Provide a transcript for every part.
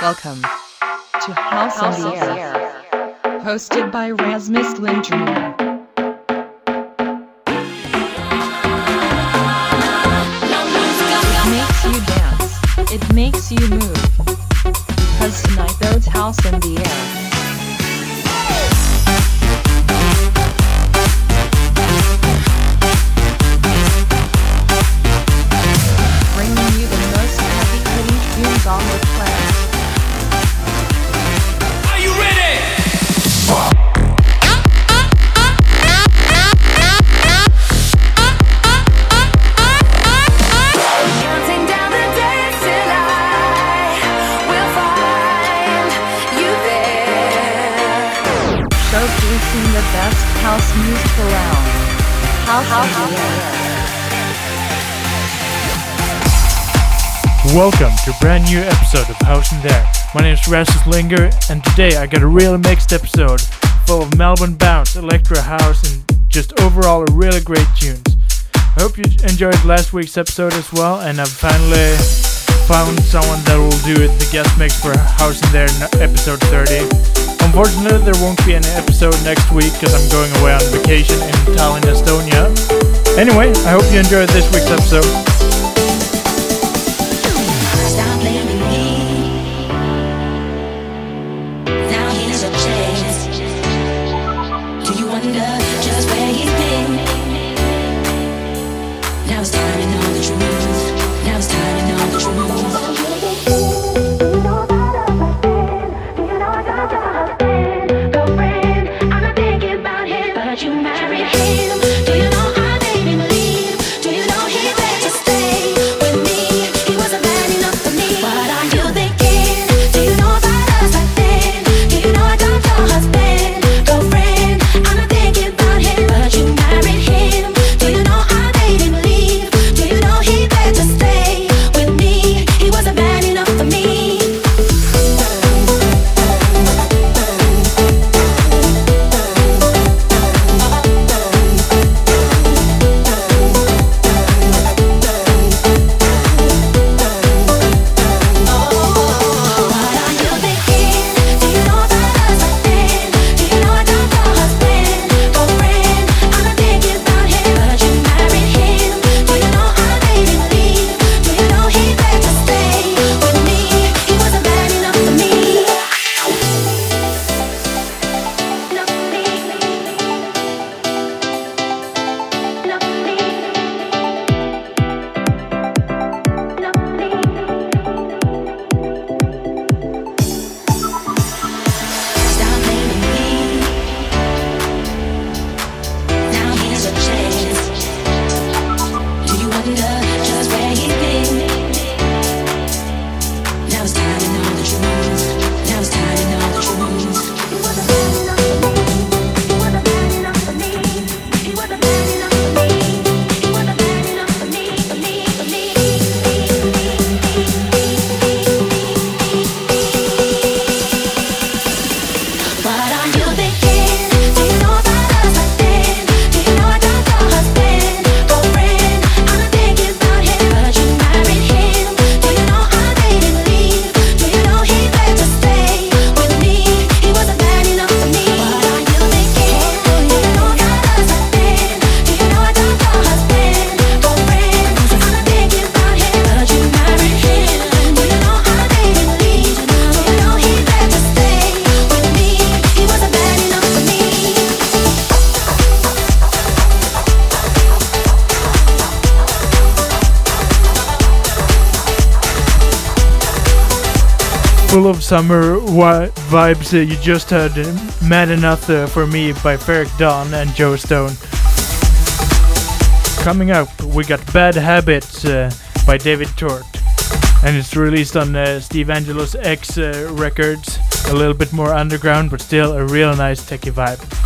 Welcome to House, House on the Air, Air, hosted by Rasmus Lindgren. It makes you dance, it makes you move. Because tonight there's house in the air. Linger and today I got a real mixed episode full of Melbourne bounce, electro house, and just overall really great tunes. I hope you enjoyed last week's episode as well, and I've finally found someone that will do it the guest mix for House in the Air episode 30. Unfortunately, there won't be an episode next week because I'm going away on vacation in Tallinn, Estonia. Anyway, I hope you enjoyed this week's episode. I was tired and all that you summer wi- vibes uh, you just heard uh, Mad Enough uh, for Me by Ferreck Dawn and Joe Stone. Coming up, we got Bad Habits by David Tort. And it's released on Steve Angello's X Records. A little bit more underground, but still a real nice techie vibe.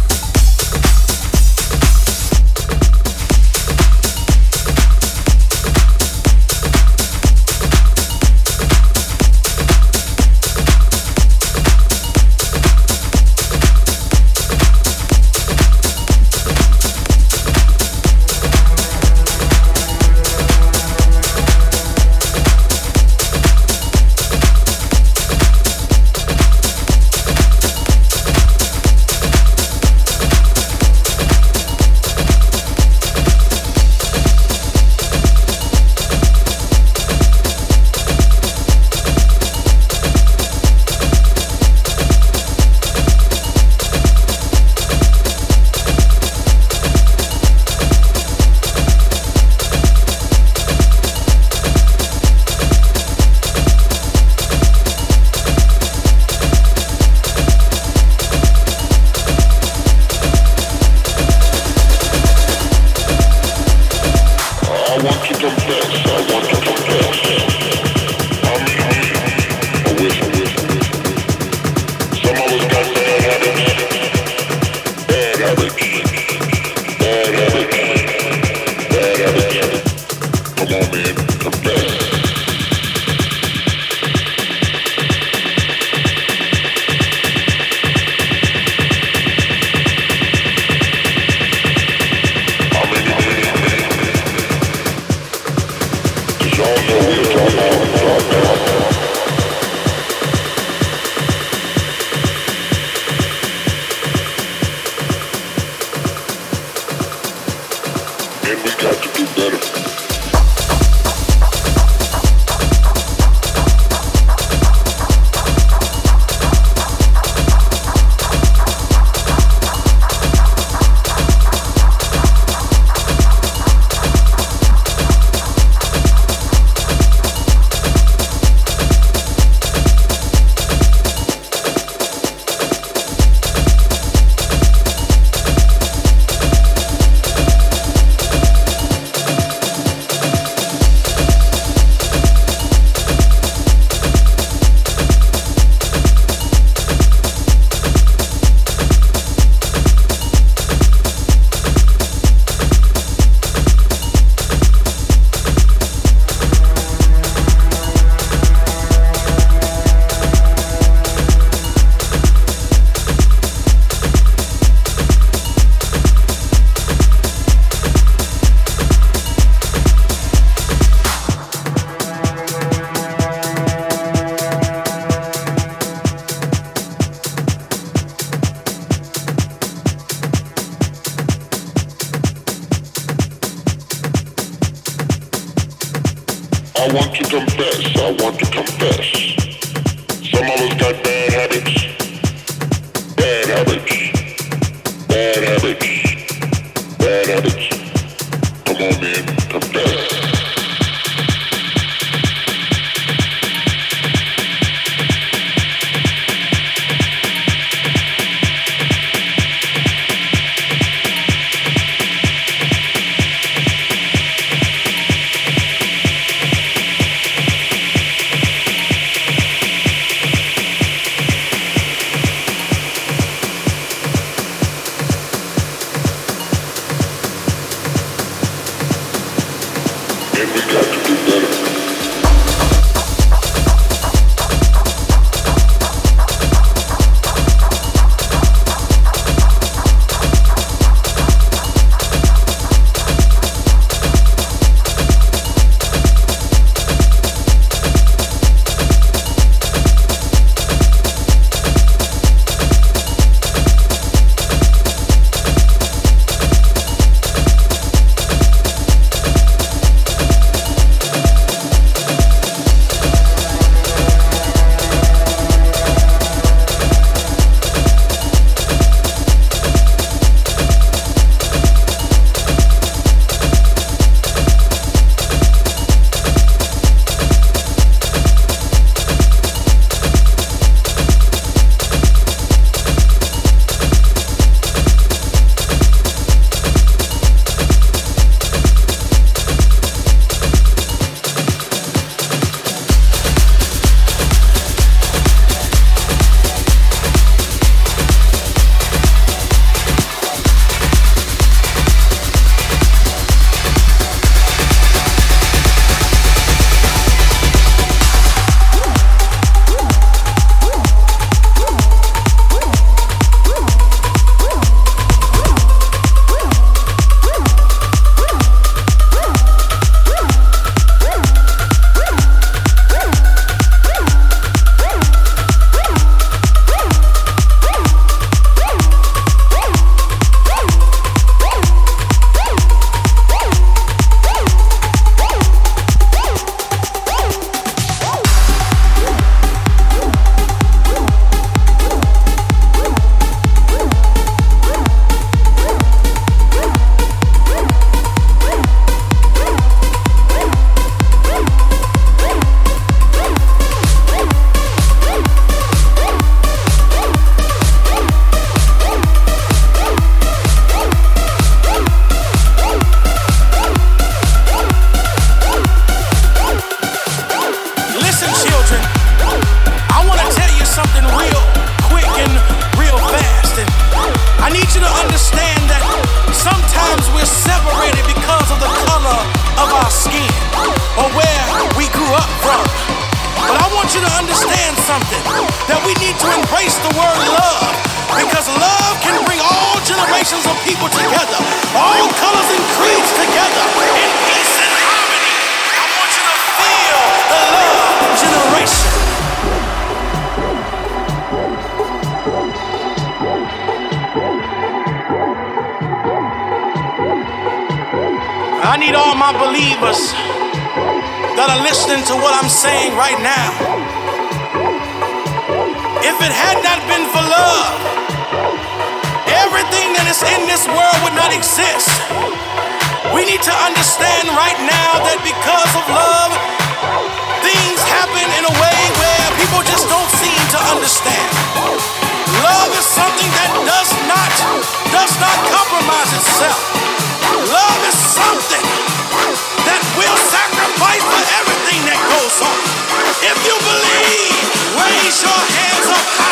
Raise your hands up high.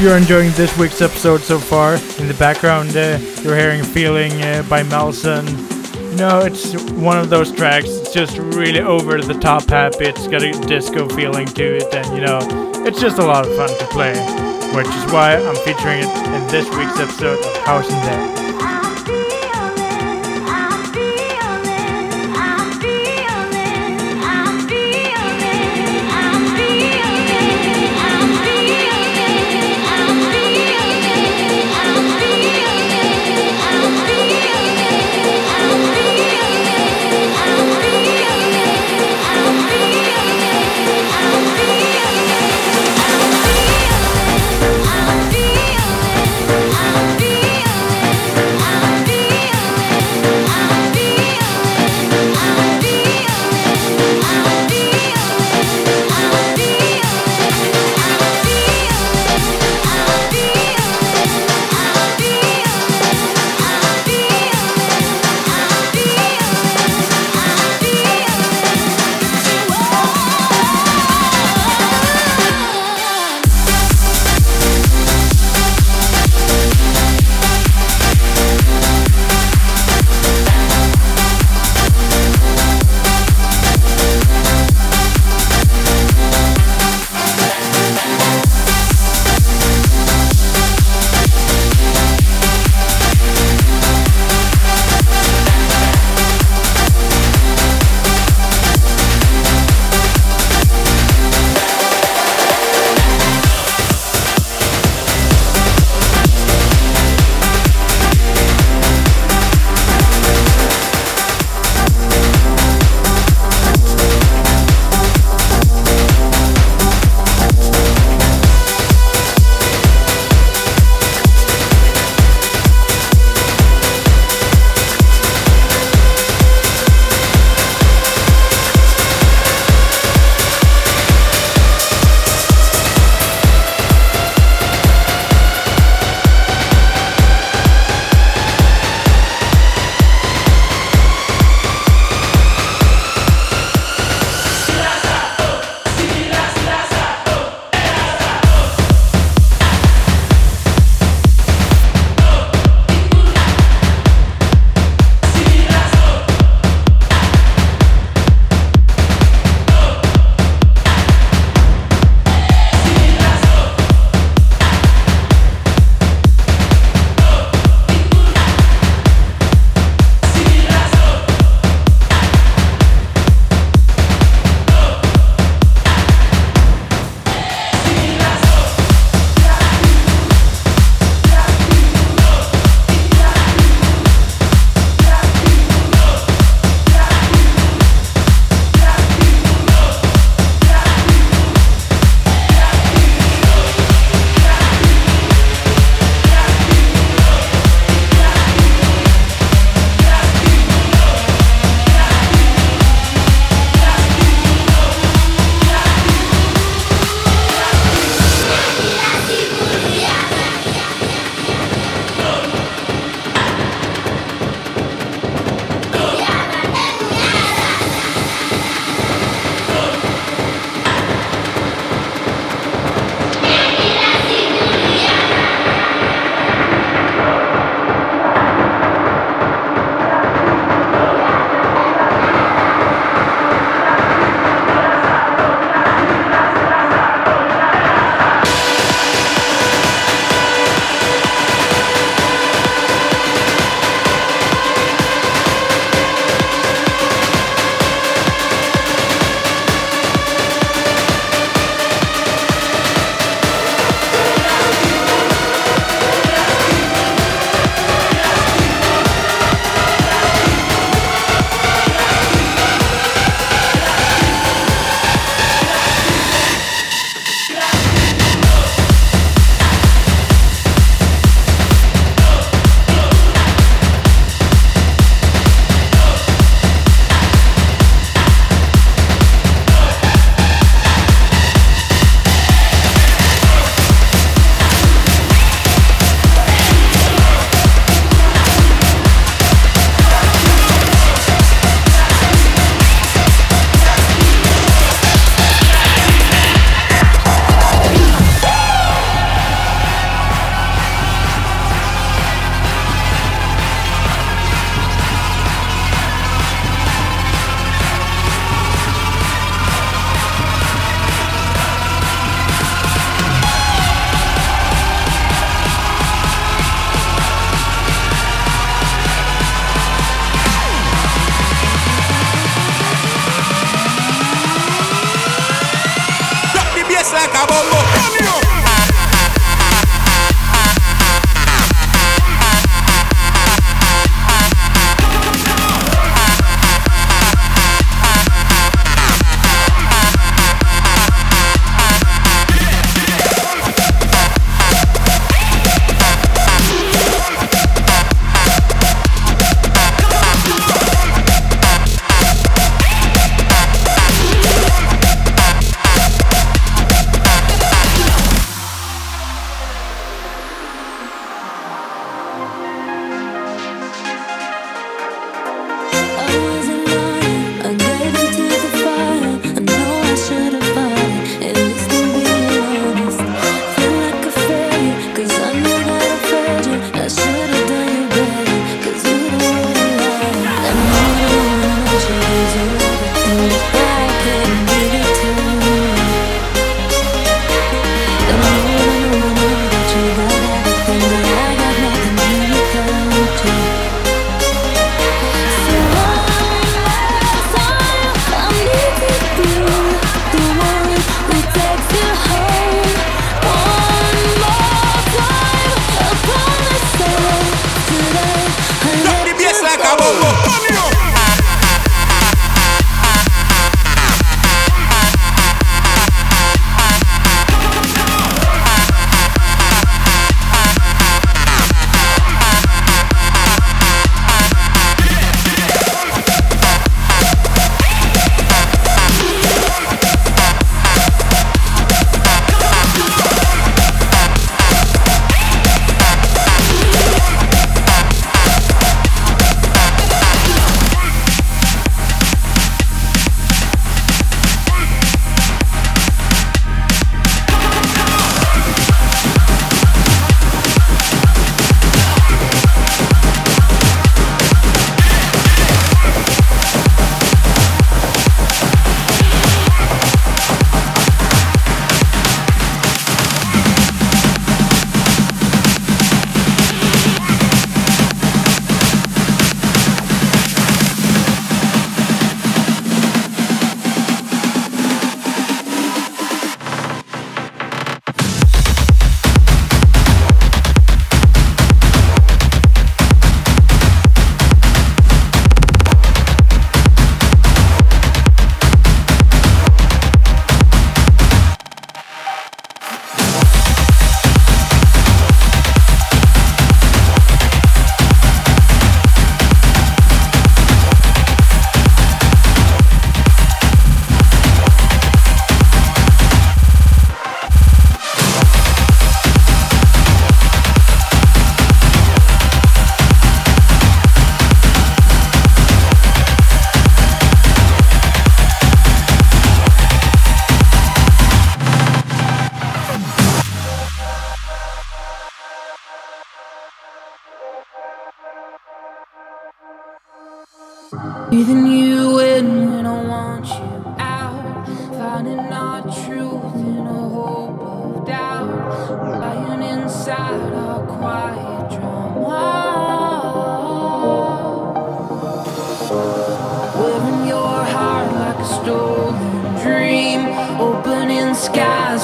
Hope you're enjoying this week's episode so far. In the background, uh, you're hearing Feeling uh, by Melson. You know, it's one of those tracks, it's just really over the top happy. It's got a disco feeling to it, and you know, it's just a lot of fun to play. Which is why I'm featuring it in this week's episode of House and Dead.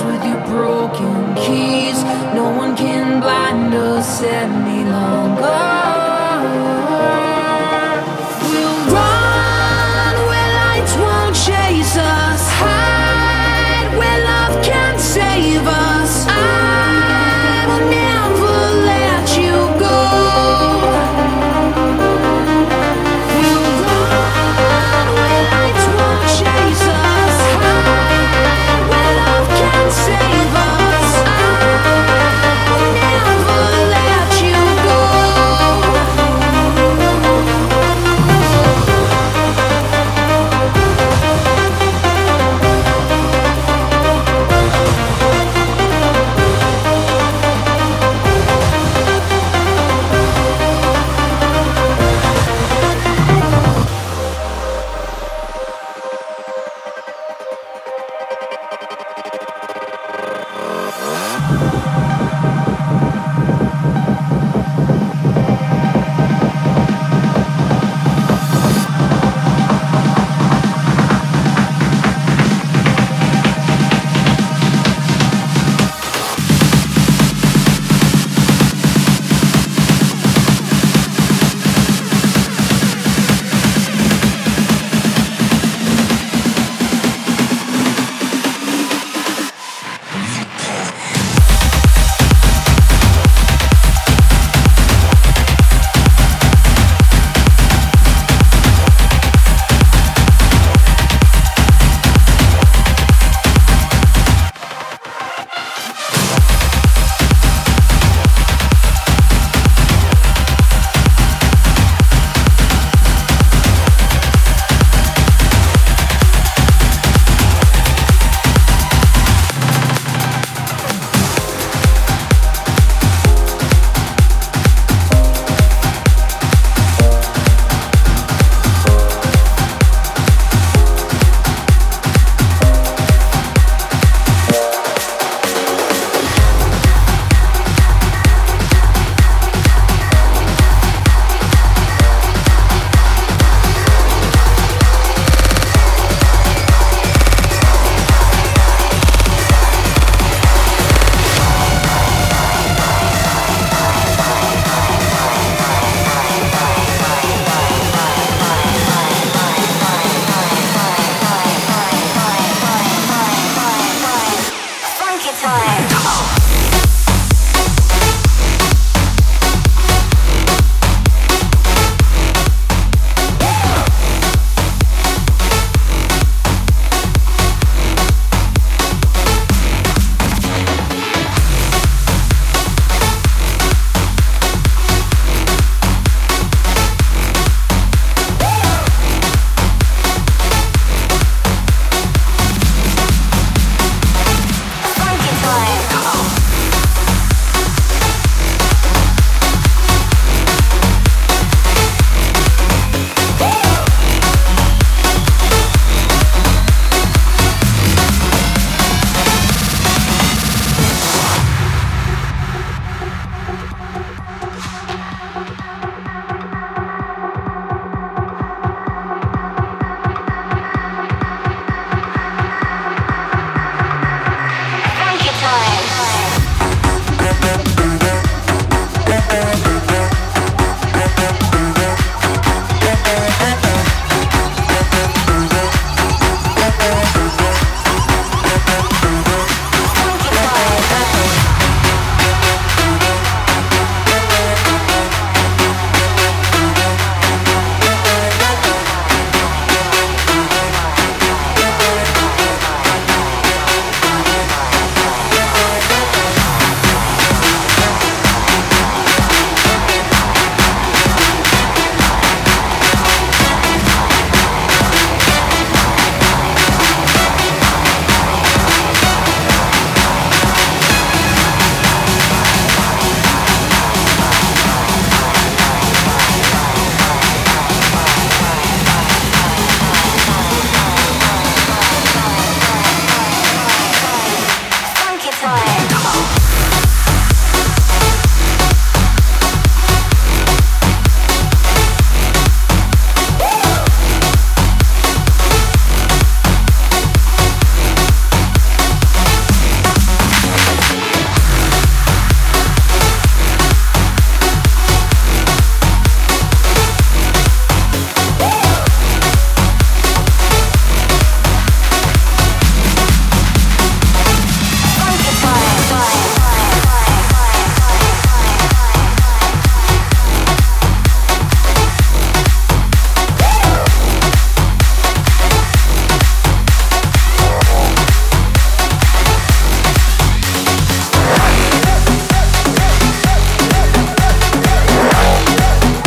with your broken keys. No one can blind us at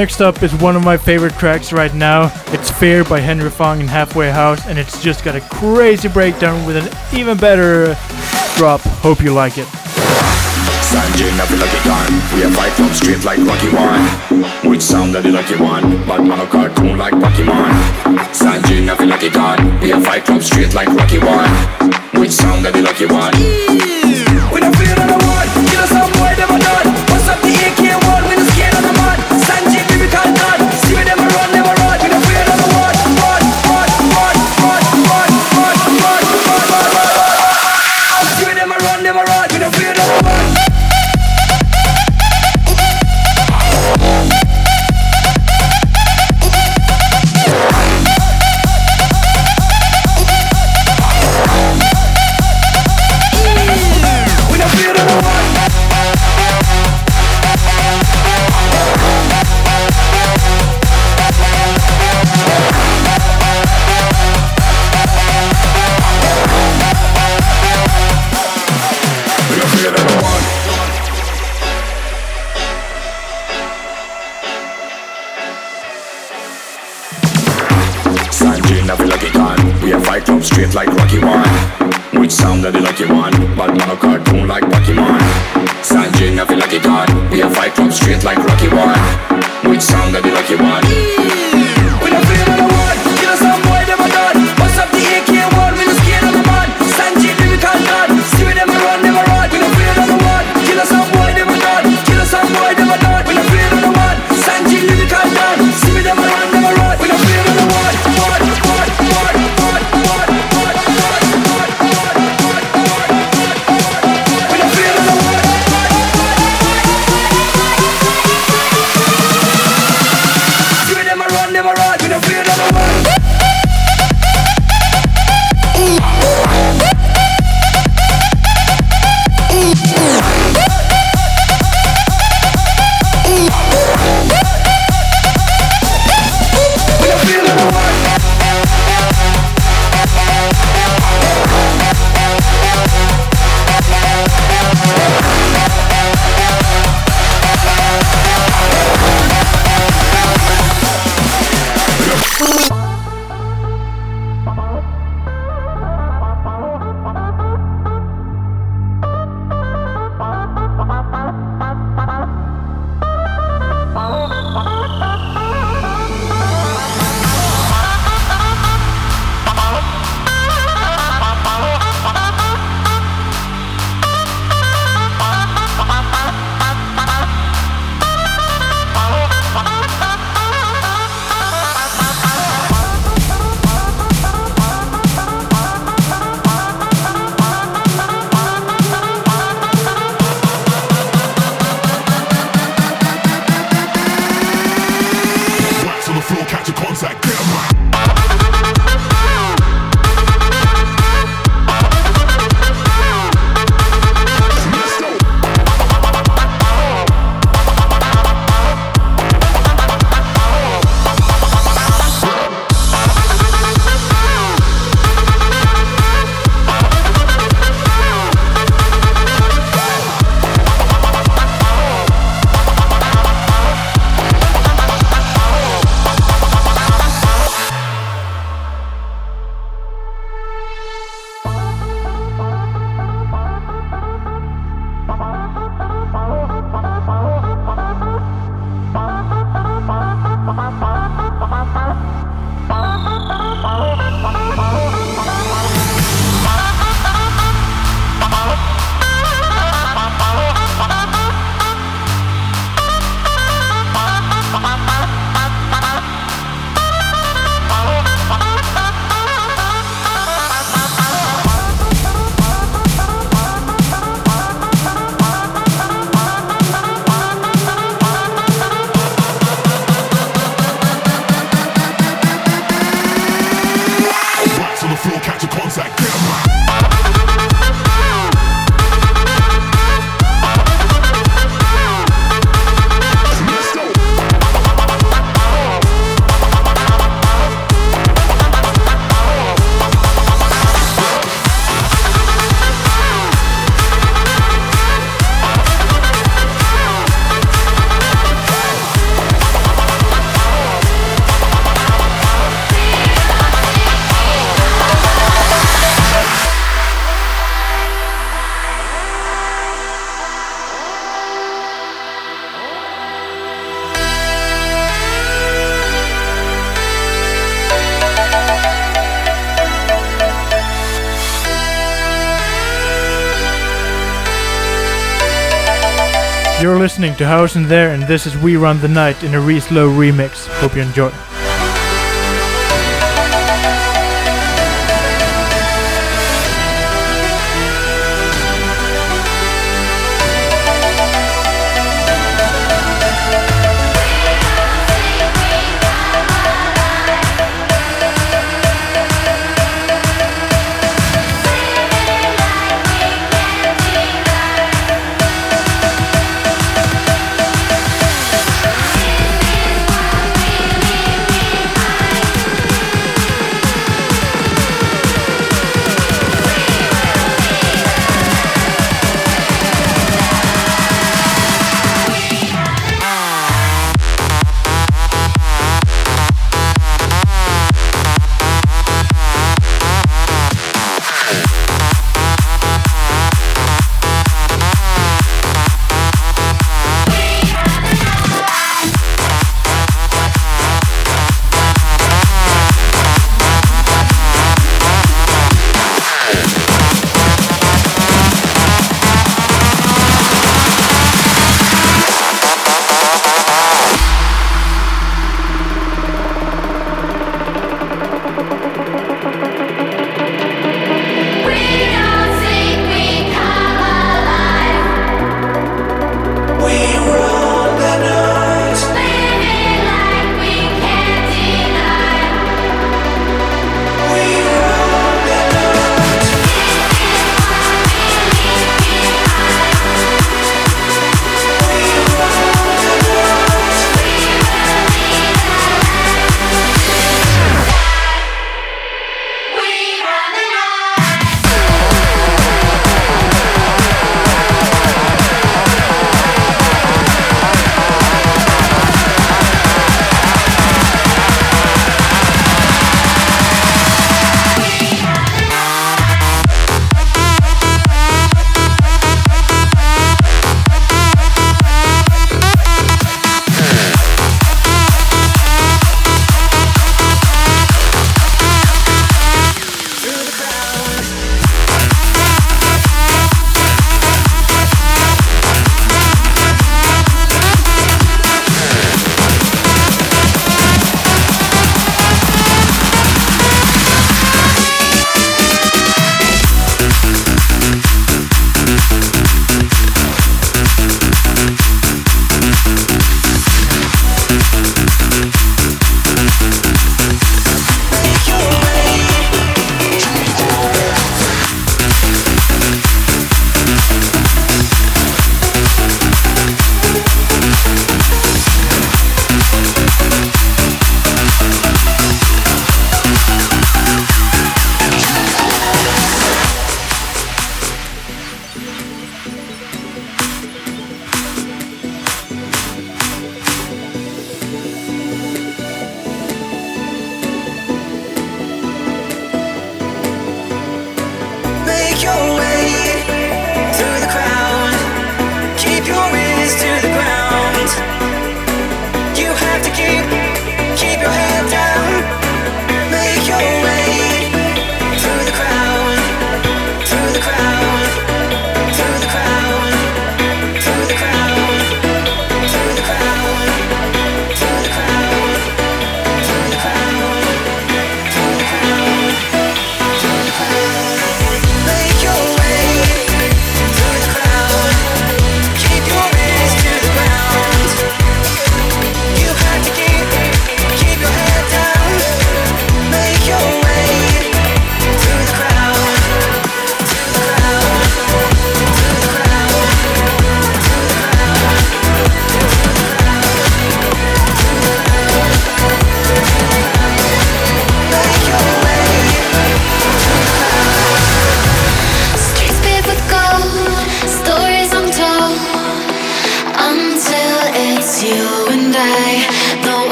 Next up is one of my favorite tracks right now. It's Fear by Henry Fong and Halfway House, and it's just got a crazy breakdown with an even better drop. Hope you like it. Sanjay, feel like a gun. We have fight club street like Rocky One. Which sound that the lucky one? But man cartoon like Pokemon. Sanjay, feel like a gun. We have fight club street like Rocky One. Which sound that the lucky one? Sanjay, feel like a gun. We have fight club straight like Rocky One. Which sound that the lucky one? But man a cartoon like Pokemon. Sanjay, feel like a gun. We have fight club straight like Rocky One. Which sound that the lucky one? We don't fear listening to House in the Air, and this is We Run the Night in a Reese Low remix. Hope you enjoy.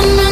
When the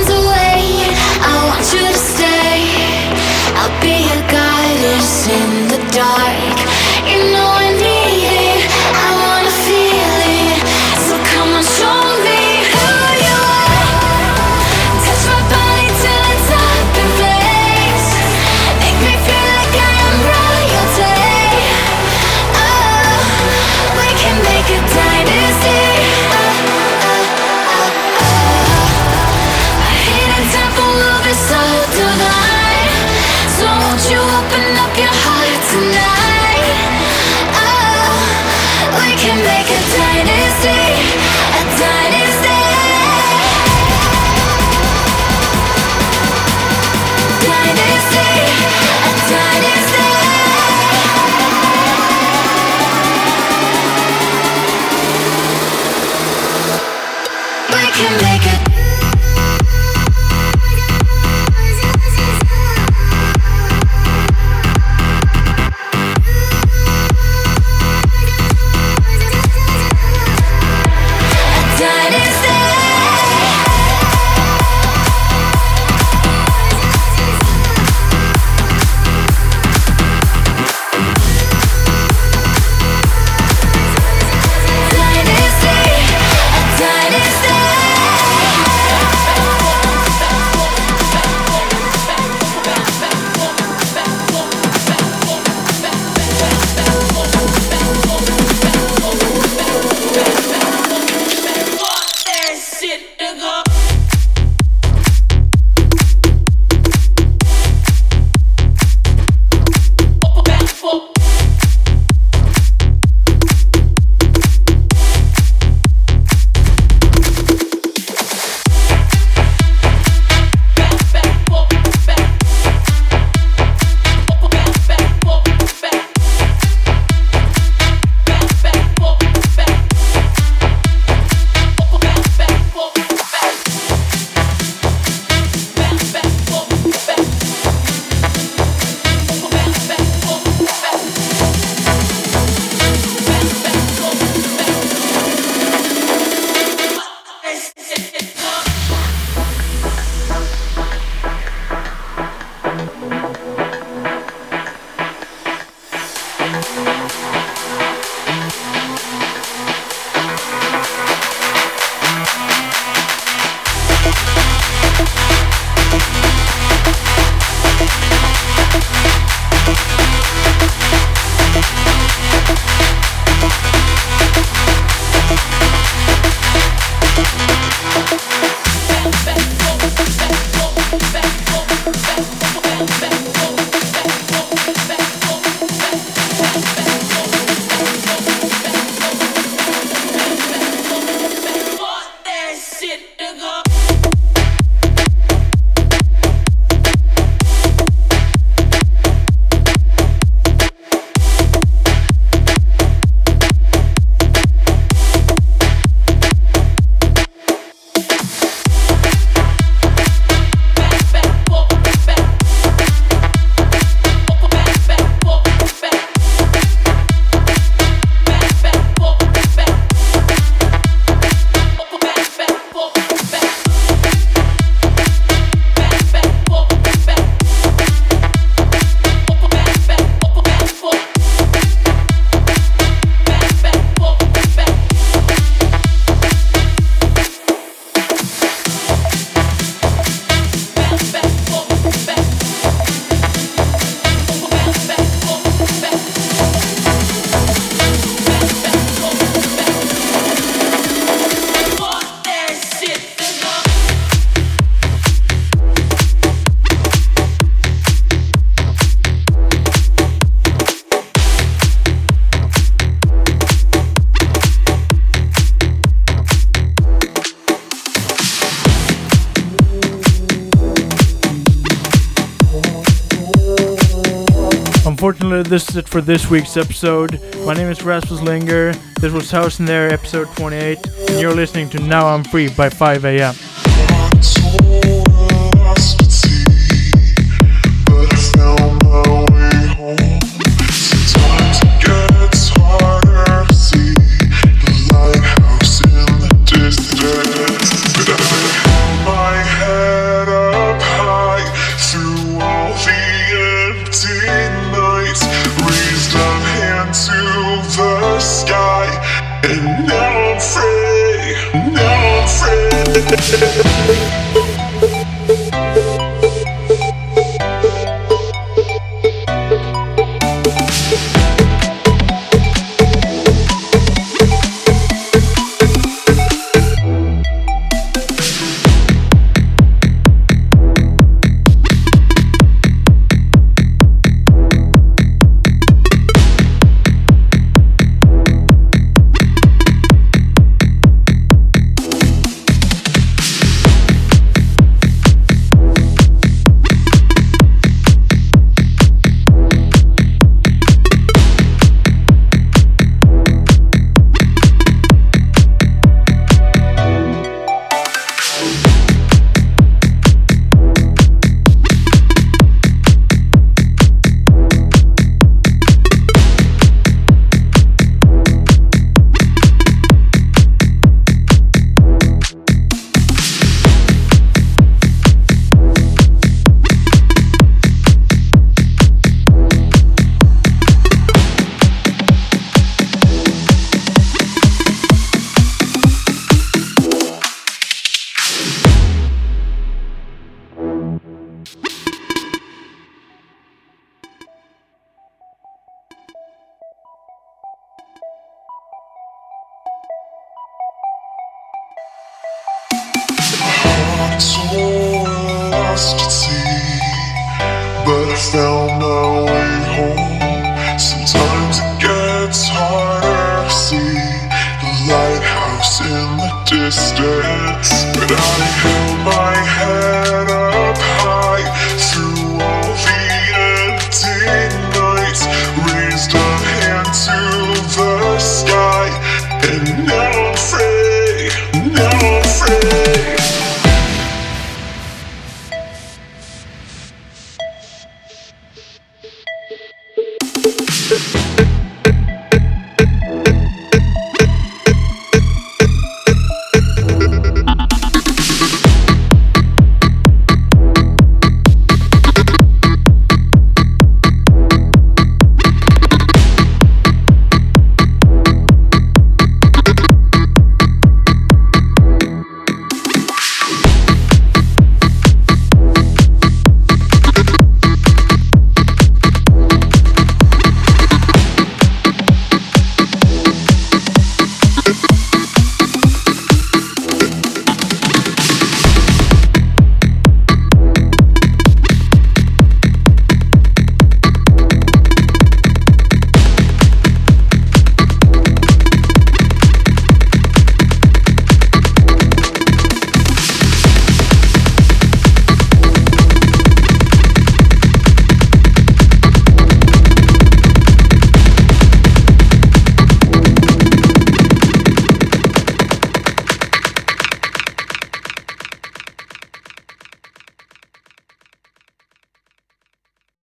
this is it for this week's episode. My name is Rasmus Linger. This was House in the Air, episode 28, and you're listening to Now I'm Free by 5 a.m.